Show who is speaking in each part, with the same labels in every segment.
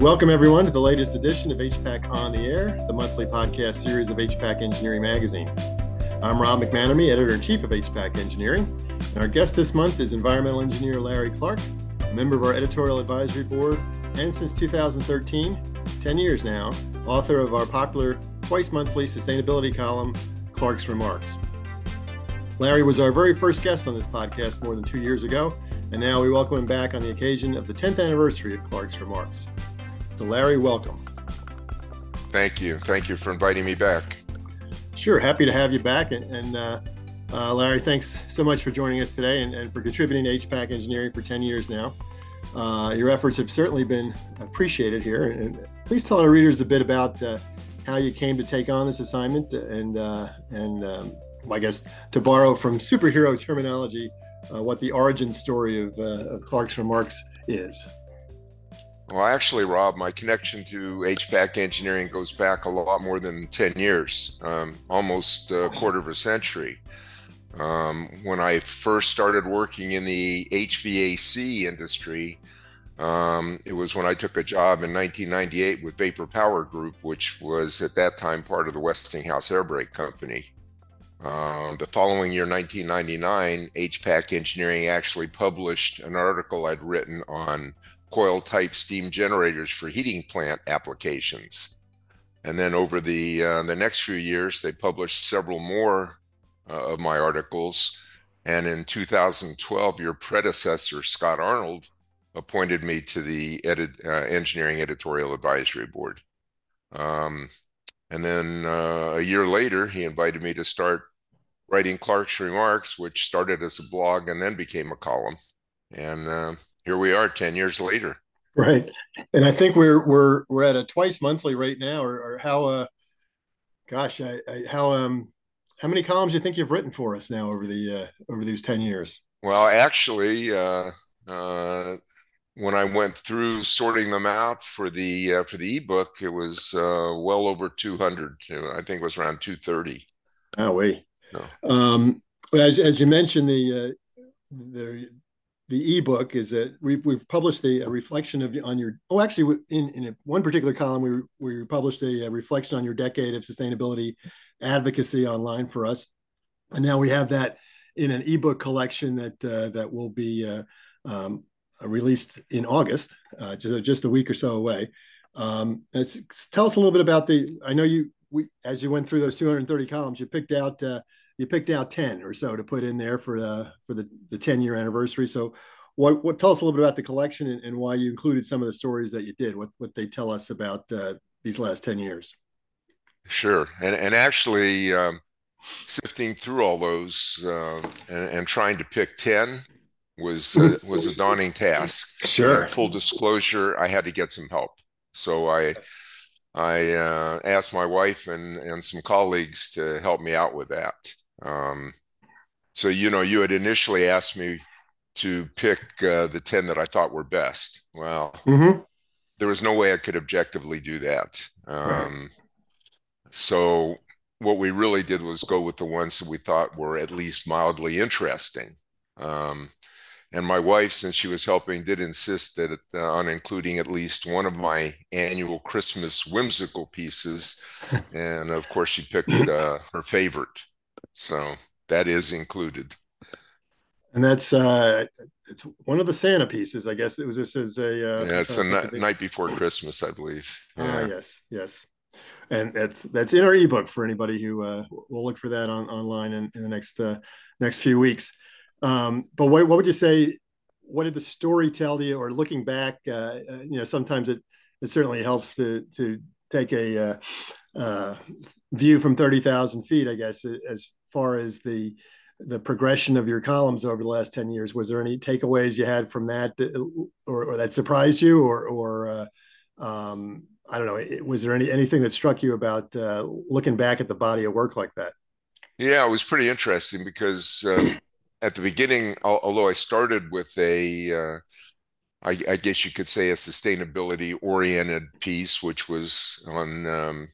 Speaker 1: Welcome, everyone, to the latest edition of HPAC On the Air, the monthly podcast series of HPAC Engineering Magazine. I'm Rob McManamy, editor in chief of HPAC Engineering, and our guest this month is environmental engineer Larry Clark, a member of our editorial advisory board, and since 2013, 10 years now, author of our popular twice monthly sustainability column, Clark's Remarks. Larry was our very first guest on this podcast more than two years ago, and now we welcome him back on the occasion of the 10th anniversary of Clark's Remarks. So, Larry, welcome.
Speaker 2: Thank you. Thank you for inviting me back.
Speaker 1: Sure. Happy to have you back. And, and uh, uh, Larry, thanks so much for joining us today and, and, for contributing to HPAC engineering for 10 years now. Uh, your efforts have certainly been appreciated here. And please tell our readers a bit about uh, how you came to take on this assignment and, uh, and um, I guess to borrow from superhero terminology, uh, what the origin story of, of Clark's remarks is.
Speaker 2: Well, actually, Rob, my connection to HPAC engineering goes back a lot more than 10 years, um, almost a quarter of a century. Um, when I first started working in the HVAC industry, um, it was when I took a job in 1998 with Vapor Power Group, which was at that time part of the Westinghouse Air Brake Company. Uh, the following year, 1999, HPAC Engineering actually published an article I'd written on coil type steam generators for heating plant applications. And then over the uh, the next few years, they published several more uh, of my articles. And in 2012, your predecessor, Scott Arnold, appointed me to the edit, uh, engineering editorial advisory board. Um, and then uh, a year later, he invited me to start writing Clark's Remarks, which started as a blog and then became a column. And uh, here we are 10 years later
Speaker 1: right and i think we're we're we're at a twice monthly right now or, or how uh gosh I, I, how um how many columns do you think you've written for us now over the uh, over these 10 years
Speaker 2: well actually uh uh when I went through sorting them out for the uh, for the ebook, it was uh, well over 200. I think it was around 230.
Speaker 1: Oh wait. No. Um, as as you mentioned, the uh, the the ebook is that we've, we've published a, a, reflection of on your oh actually in, in one particular column we, we published a, a, reflection on your decade of sustainability advocacy online for us. And now we have that in an ebook collection that uh, that will be uh, um, released in august uh, just, just a week or so away. Um, tell us a little bit about the i know you we as you went through those 230 columns you picked out uh, you picked out 10 or so to put in there for the for the, the 10 year anniversary. So what, what tell us a little bit about the collection and, and, why you included some of the stories that you did. What what they tell us about uh, these last 10 years.
Speaker 2: Sure. And, and actually um, sifting through all those uh, and, and, trying to pick 10 was uh, was a daunting task.
Speaker 1: Sure.
Speaker 2: And full disclosure i had to get some help. So i I uh, asked my wife and, and some colleagues to help me out with that. Um, so, you know, you had initially asked me to pick uh, the 10 that I thought were best. Well, mm-hmm. there was no way I could objectively do that. Um, right. So, what we really did was go with the ones that we thought were at least mildly interesting. Um, and my wife, since she was helping, did insist that uh, on including at least one of my annual Christmas whimsical pieces, and of course, she picked uh, her favorite. So that is included.
Speaker 1: And that's uh, it's one of the Santa pieces, I guess. It was this as a uh,
Speaker 2: yeah, it's the night, night before Christmas, I believe.
Speaker 1: Ah, yeah. Ah, yes, yes, and that's that's in our ebook for anybody who uh, will look for that on online in, in the next uh, next few weeks. Um, but what, what would you say? What did the story tell you? Or looking back, uh, uh, you know, sometimes it it certainly helps to to take a uh, uh, view from thirty thousand feet. I guess as far as the the progression of your columns over the last 10 years. Was there any takeaways you had from that or, or that surprised you or or uh, um, i don't know was there any anything that struck you about uh, looking back at the body of work like that?
Speaker 2: Yeah it was pretty interesting because um, at the beginning, although I started with a, uh, I, I guess you could say a sustainability oriented piece, which was on um,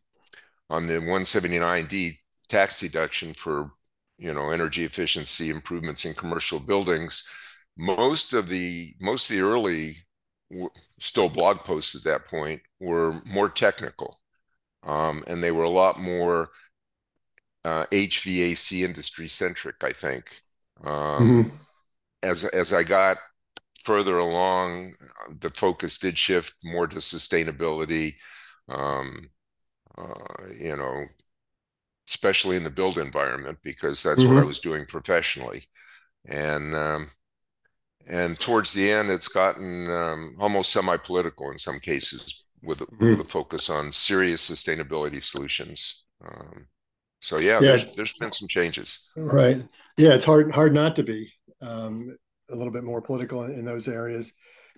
Speaker 2: on the 179D tax deduction for you know energy efficiency improvements in commercial buildings. Most of the most of the early still blog posts at that point, were more technical, um, and they were a lot more uh, HVAC industry centric. I think um, mm-hmm. as as I got further along, the focus did shift more to sustainability. Um, uh, you know, especially in the build environment, because that's mm-hmm. what I mm-hmm. was doing professionally. And um, and towards the end, it's gotten um, almost semi-political in some cases, with, mm-hmm. with a focus on serious sustainability solutions. Um, so yeah, yeah, There's, there's been some changes.
Speaker 1: Right. Yeah, it's hard hard not to be um, a little bit more political in, in those areas.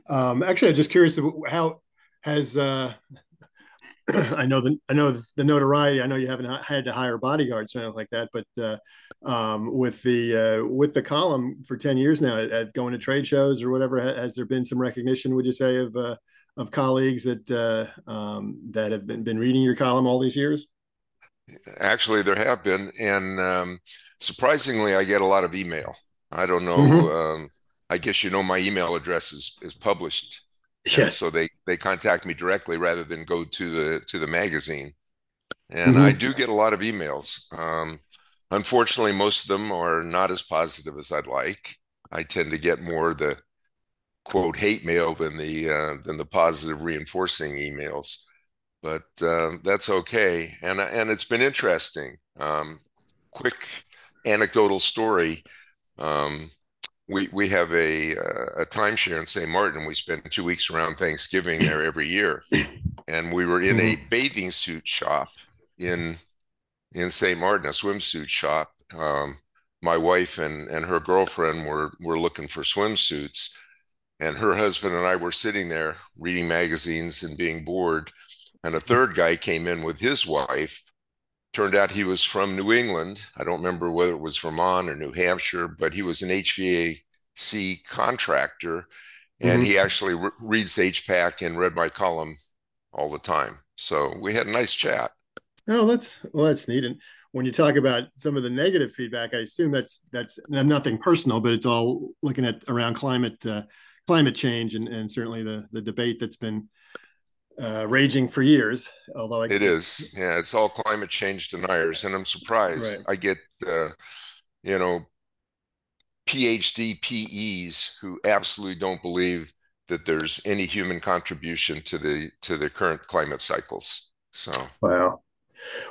Speaker 1: Um, actually, I'm just curious how has uh, I know the I know the notoriety. I know you haven't had to hire bodyguards or anything like that, but uh, um, with the uh, with the column for ten years now, at, going to trade shows or whatever, has there been some recognition? Would you say of uh, of colleagues that uh, um, that have been been reading your column all these years?
Speaker 2: Actually, there have been, and um, surprisingly, I get a lot of email. I don't know. Mm-hmm. Um, I guess you know my email address is is published
Speaker 1: Yes.
Speaker 2: so they they contact me directly rather than go to the to the magazine. And mm-hmm. I do get a lot of emails. Um, unfortunately, most of them are not as positive as I'd like. I tend to get more the quote hate mail than the uh, than the positive reinforcing emails, but uh, that's okay. And and it's been interesting. Um, quick anecdotal story. Um, we we have a a timeshare in St. Martin. We spend two weeks around Thanksgiving there every year, and we were in a mm-hmm. bathing suit shop in in St. Martin, a swimsuit shop. Um, my wife and and her girlfriend were were looking for swimsuits, and her husband and I were sitting there reading magazines and being bored. And a third guy came in with his wife. Turned out he was from New England. I don't remember whether it was Vermont or New Hampshire, but he was an HVAC contractor. And mm-hmm. he actually re- reads HPAC and read my column all the time. So we had a nice chat.
Speaker 1: Oh, that's well, that's neat. And when you talk about some of the negative feedback, I assume that's that's nothing personal, but it's all looking at around climate uh, climate change and, and certainly the the debate that's been uh, raging for years. Although I
Speaker 2: it is, yeah, it's all climate change deniers, and I'm surprised. Right. I get, uh, you know, PhD PEs who absolutely don't believe that there's any human contribution to the to the current climate cycles. So
Speaker 1: wow.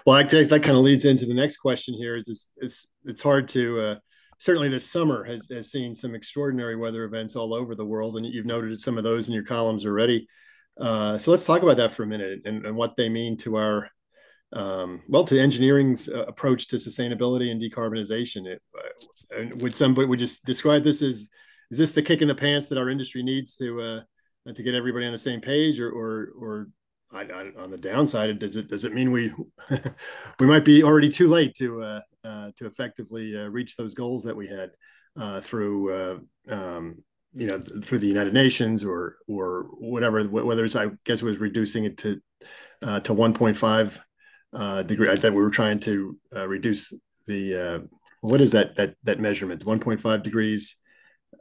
Speaker 1: Well, I think that kind of leads into the next question here. Is it's it's, it's hard to uh, certainly this summer has, has seen some extraordinary weather events all over the world, and you've noted some of those in your columns already. Uh, so let's talk about that for a minute and, and what they mean to our um, well to engineering's uh, approach to sustainability and decarbonization. It, uh, would somebody would just describe this as is this the kick in the pants that our industry needs to uh, to get everybody on the same page, or or or I, I, on the downside, does it does it mean we we might be already too late to uh, uh, to effectively uh, reach those goals that we had uh, through uh, um, you know through the United Nations or or whatever whether it's I guess it was reducing it to uh, to 1.5 uh, degree. I thought we were trying to uh, reduce the uh, what is that that that measurement? 1.5 degrees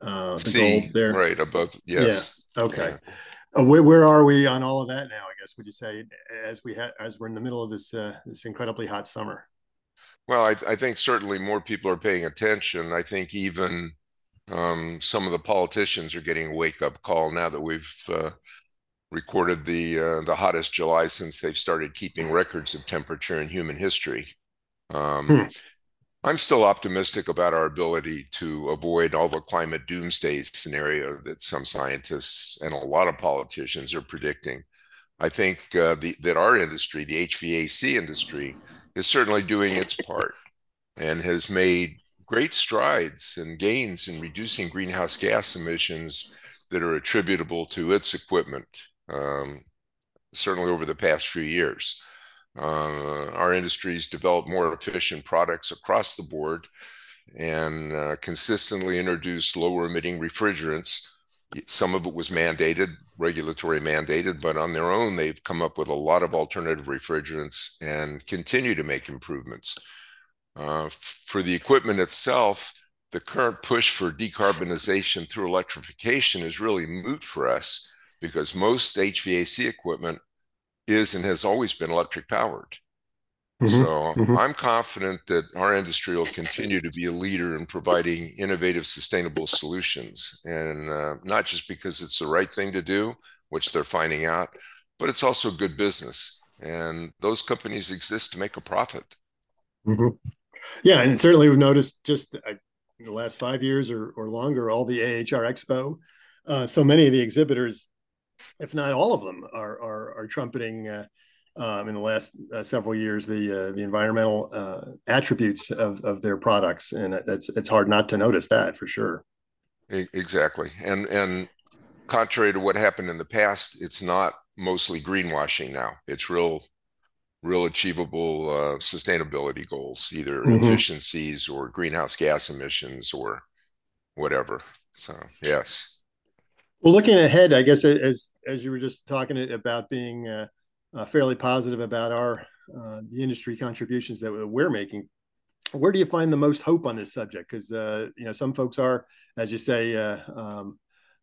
Speaker 2: uh, C, there? right above yes.
Speaker 1: yeah okay. Yeah. Uh, where, where are we on all of that now I guess would you say as we had as we're in the middle of this uh, this incredibly hot summer?
Speaker 2: Well I, I think certainly more people are paying attention. I think even um, some of the politicians are getting a wake up call now that we've uh, recorded the uh, the hottest July since they've started keeping records of temperature in human history. Um, hmm. I'm still optimistic about our ability to avoid all the climate doomsday scenario that some scientists and a lot of politicians are predicting. I think uh, the, that our industry, the HVAC industry, is certainly doing its part and has made great strides and gains in reducing greenhouse gas emissions that are attributable to its equipment, um, certainly over the past few years. Uh, our industries developed more efficient products across the board and uh, consistently introduced lower emitting refrigerants. Some of it was mandated, regulatory mandated, but on their own, they've come up with a lot of alternative refrigerants and continue to make improvements. Uh, for the equipment itself, the current push for decarbonization through electrification is really moot for us because most HVAC equipment is and has always been electric powered. Mm-hmm. So mm-hmm. I'm confident that our industry will continue to be a leader in providing innovative, sustainable solutions. And uh, not just because it's the right thing to do, which they're finding out, but it's also good business. And those companies exist to make a profit.
Speaker 1: Mm-hmm. Yeah. And certainly we've noticed just uh, in the last five years or, or longer, all the AHR Expo, uh, so many of the exhibitors, if not all of them, are, are, are trumpeting. Uh, um, in the last uh, several years the uh, the environmental attributes of, of their products, and it's it's hard not to notice that for sure.
Speaker 2: Exactly, and and contrary to what happened in the past, it's not mostly greenwashing now. It's real real achievable uh, sustainability goals, either mm-hmm. efficiencies or greenhouse gas emissions or whatever. So yes.
Speaker 1: Well, looking ahead, I guess as as you were just talking about being uh, uh, fairly positive about our uh, the industry contributions that we're making. Where do you find the most hope on this subject? Because uh, you know some folks are, as you say, uh, um,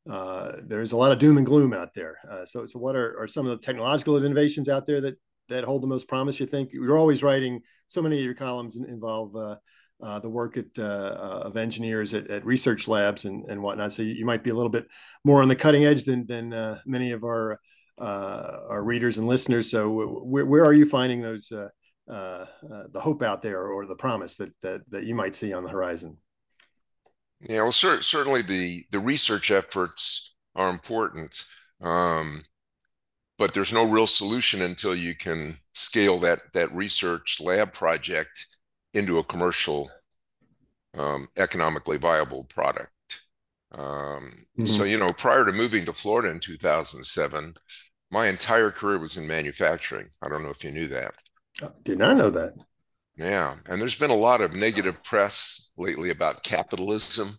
Speaker 1: uh, there's a lot of doom and gloom out there. Uh, so, so what are, are some of the technological innovations out there that that hold the most promise? You think you're always writing so many of your columns involve uh, the work at, uh, of engineers at, at, research labs and, and whatnot. So you, might be a little bit more on the cutting edge than, than uh, many of our uh, our readers and listeners. So where, where are you finding those uh, uh, uh, the hope out there or the promise that, that that you might see on the horizon?
Speaker 2: Yeah, well, cer- certainly the the research efforts are important, um, but there's no real solution until you can scale that that research lab project into a commercial, um, economically viable product. Um, mm-hmm. So, you know, prior to moving to Florida in 2007, my entire career was in manufacturing. I don't know if you knew that.
Speaker 1: did not know that.
Speaker 2: Yeah. And there's been a lot of negative press lately about capitalism.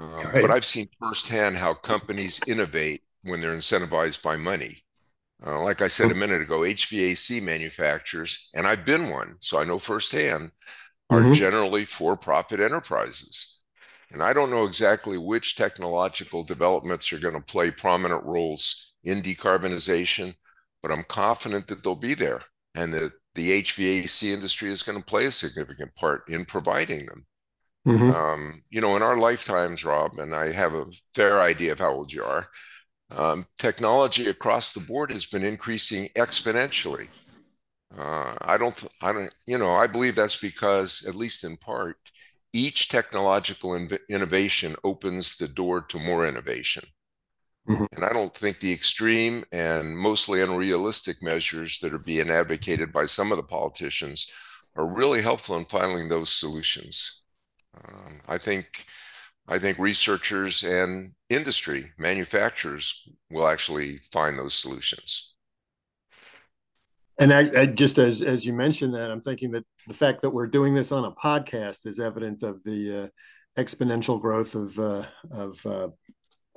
Speaker 2: Uh, right. But I've seen firsthand how companies innovate when they're incentivized by money. Uh, like I said a minute ago, HVAC manufacturers, and I've been one, so I know firsthand, are mm-hmm. generally for profit enterprises. And I don't know exactly which technological developments are going to play prominent roles in decarbonization, but I'm confident that they'll be there and that the HVAC industry is going to play a significant part in providing them. Mm-hmm. Um, you know, in our lifetimes, Rob, and I have a fair idea of how old you are, um, technology across the board has been increasing exponentially. Uh, I don't, I don't, you know, I believe that's because, at least in part, each technological in- innovation opens the door to more innovation. Mm-hmm. And I don't think the extreme and mostly unrealistic measures that are being advocated by some of the politicians are really helpful in finding those solutions. Um, I think I think researchers and industry, manufacturers, will actually find those solutions.
Speaker 1: And I, I, just as as you mentioned that, I'm thinking that the fact that we're doing this on a podcast is evident of the uh, exponential growth of uh, of uh,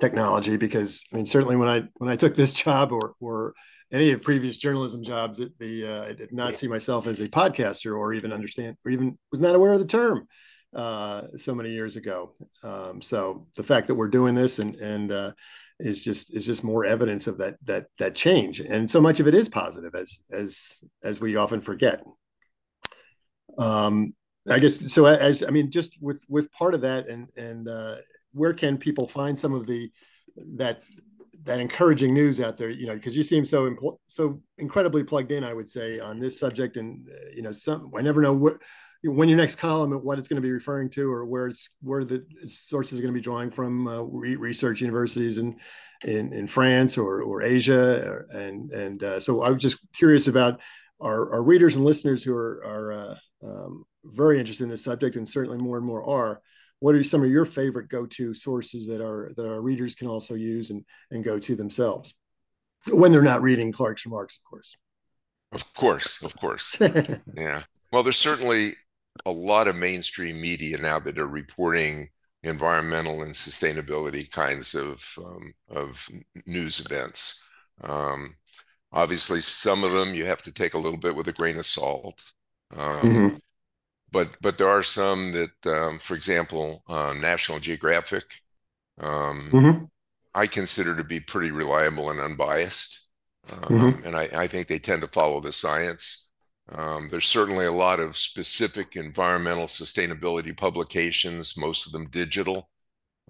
Speaker 1: technology. Because I mean, certainly when I when I took this job or or any of previous journalism jobs, the uh, I did not see myself as a podcaster or even understand or even was not aware of the term uh, so many years ago. Um, so the fact that we're doing this and and uh, is just is just more evidence of that that that change. And so much of it is positive as as as we often forget. Um i guess so as i mean just with with part of that and and uh where can people find some of the that that encouraging news out there? You know because you seem so impl- so incredibly plugged in i would say on this subject and uh, you know some i never know what when your next column what it's going to be referring to or where it's where the sources are going to be drawing from uh, research universities in in, in France or or Asia and and uh, so I'm just curious about our, our readers and listeners who are are uh, um, very interested in this subject and certainly more and more are. What are some of your favorite go-to sources that our that our readers can also use and and go to themselves? When they're not reading Clark's remarks of course.
Speaker 2: Of course of course. Yeah. Well there's certainly a lot of mainstream media now that are reporting environmental and sustainability kinds of um, of news events. Um, obviously, some of them you have to take a little bit with a grain of salt. Um, mm-hmm. But but there are some that, um, for example, uh, National Geographic um, mm-hmm. I consider to be pretty reliable and unbiased. Um, mm-hmm. And I, I, think they tend to follow the science. Um, there's certainly a lot of specific environmental sustainability publications, most of them digital.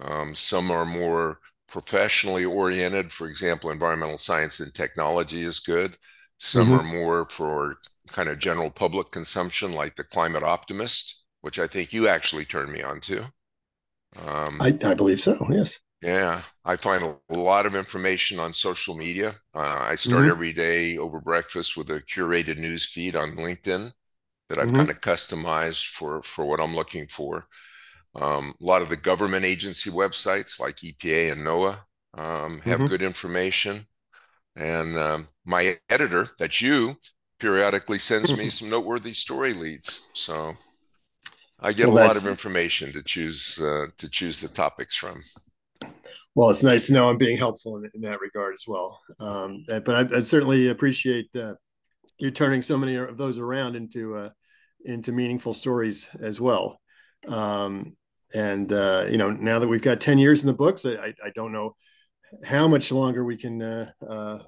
Speaker 2: Um, some are more professionally oriented. For example, environmental science and technology is good. Some mm-hmm. are more for kind of general public consumption, like the Climate Optimist, which I think you actually turned me on to.
Speaker 1: Um, I, I believe so. Yes.
Speaker 2: Yeah, I find a lot of information on social media. Uh, I start mm-hmm. every day over breakfast with a curated news feed on LinkedIn that I've mm-hmm. kind of customized for for what I'm looking for. Um, a lot of the government agency websites like EPA and NOAA um, have mm-hmm. good information, and um, my editor, that's you, periodically sends me some noteworthy story leads. So I get well, a lot of information to choose uh, to choose the topics from
Speaker 1: well, it's nice to know I'm being helpful in, in that regard as well. Um, but I, would certainly appreciate uh, you turning so many of those around into uh, into meaningful stories as well. Um, and uh, you know, now that we've got ten years in the books, I, I don't know how much longer we can uh, uh,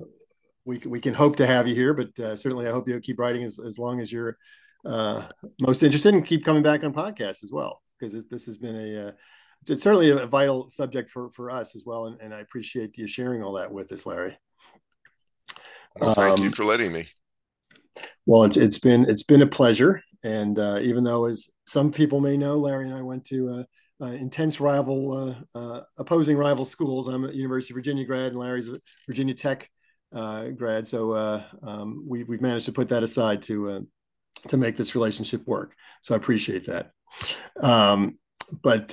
Speaker 1: we we can hope to have you here. But uh, certainly, I hope you'll keep writing as as long as you're most interested, and keep coming back on podcasts as well, because this has been a it's certainly a vital subject for for us as well, and, and I appreciate you sharing all that with us, Larry.
Speaker 2: Well, thank um, you for letting me.
Speaker 1: Well, it's it's been it's been a pleasure, and uh, even though as some people may know, Larry and I went to uh, uh, intense rival, uh, uh, opposing rival schools. I'm a University of Virginia grad, and Larry's a Virginia Tech uh, grad. So um, we we've managed to put that aside to to make this relationship work. So I appreciate that. Um, but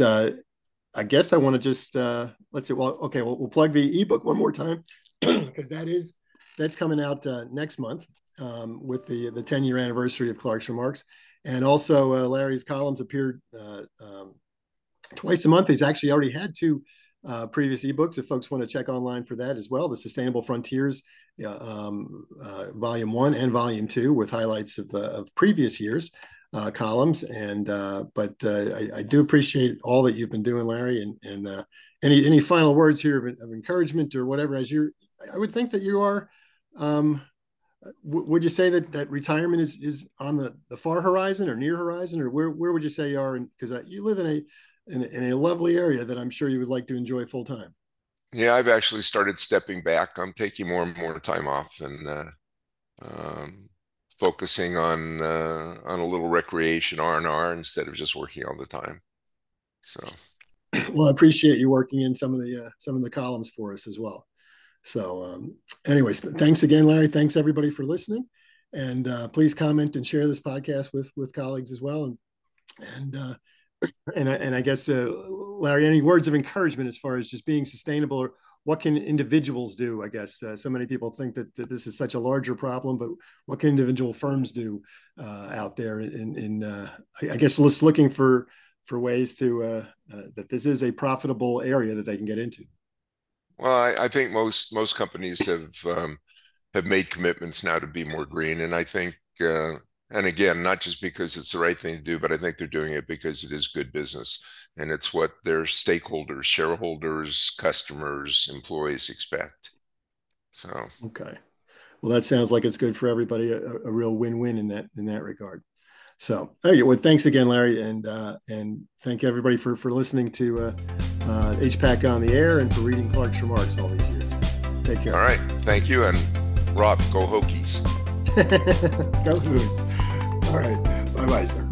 Speaker 1: I guess I want to just uh, let's see. Well, okay, we'll, we'll plug the ebook one more time because that is that's coming out uh, next month um, with the the 10 year anniversary of Clark's remarks, and also uh, Larry's columns appeared uh, um, twice a month. He's actually already had two uh, previous ebooks. If folks want to check online for that as well, the Sustainable Frontiers, um, uh, Volume One and Volume Two, with highlights of of previous years uh, columns. And uh, but uh, I, I, do appreciate all that you've been doing, Larry. And and uh, any any final words here of, of, encouragement or whatever? As you're, I would think that you are. Um, w- would you say that that retirement is is on the, the far horizon or near horizon, or where where would you say you are? Because uh, you live in a, in a in a lovely area that I'm sure you would like to enjoy full time.
Speaker 2: Yeah, I've actually started stepping back. I'm taking more and more time off, and uh, um, focusing on uh, on a little recreation R and R instead of just working all the time. So,
Speaker 1: well, I appreciate you working in some of the uh, some of the columns for us as well. So, um, anyways, th- thanks again, Larry. Thanks everybody for listening, and uh, please comment and share this podcast with with colleagues as well. And and uh, and and I guess uh, Larry, any words of encouragement as far as just being sustainable or what can individuals do? I guess uh, so many people think that, that this is such a larger problem, but what can individual firms do uh, out there? In, in uh, I guess just looking for for ways to uh, uh, that this is a profitable area that they can get into.
Speaker 2: Well, I, I think most most companies have um, have made commitments now to be more green, and I think uh, and again, not just because it's the right thing to do, but I think they're doing it because it is good business and it's what their stakeholders, shareholders, customers, employees expect. So
Speaker 1: okay, well, that sounds like it's good for everybody, a, a real win-win in that in that regard. So, okay, well, thanks again, Larry, and uh, and thank everybody for for listening to uh, uh, HPAC on the air and for reading Clark's remarks all these years. Take care.
Speaker 2: All right, thank you, and Rob, go Hokies.
Speaker 1: go Hoos. All right, bye bye, sir.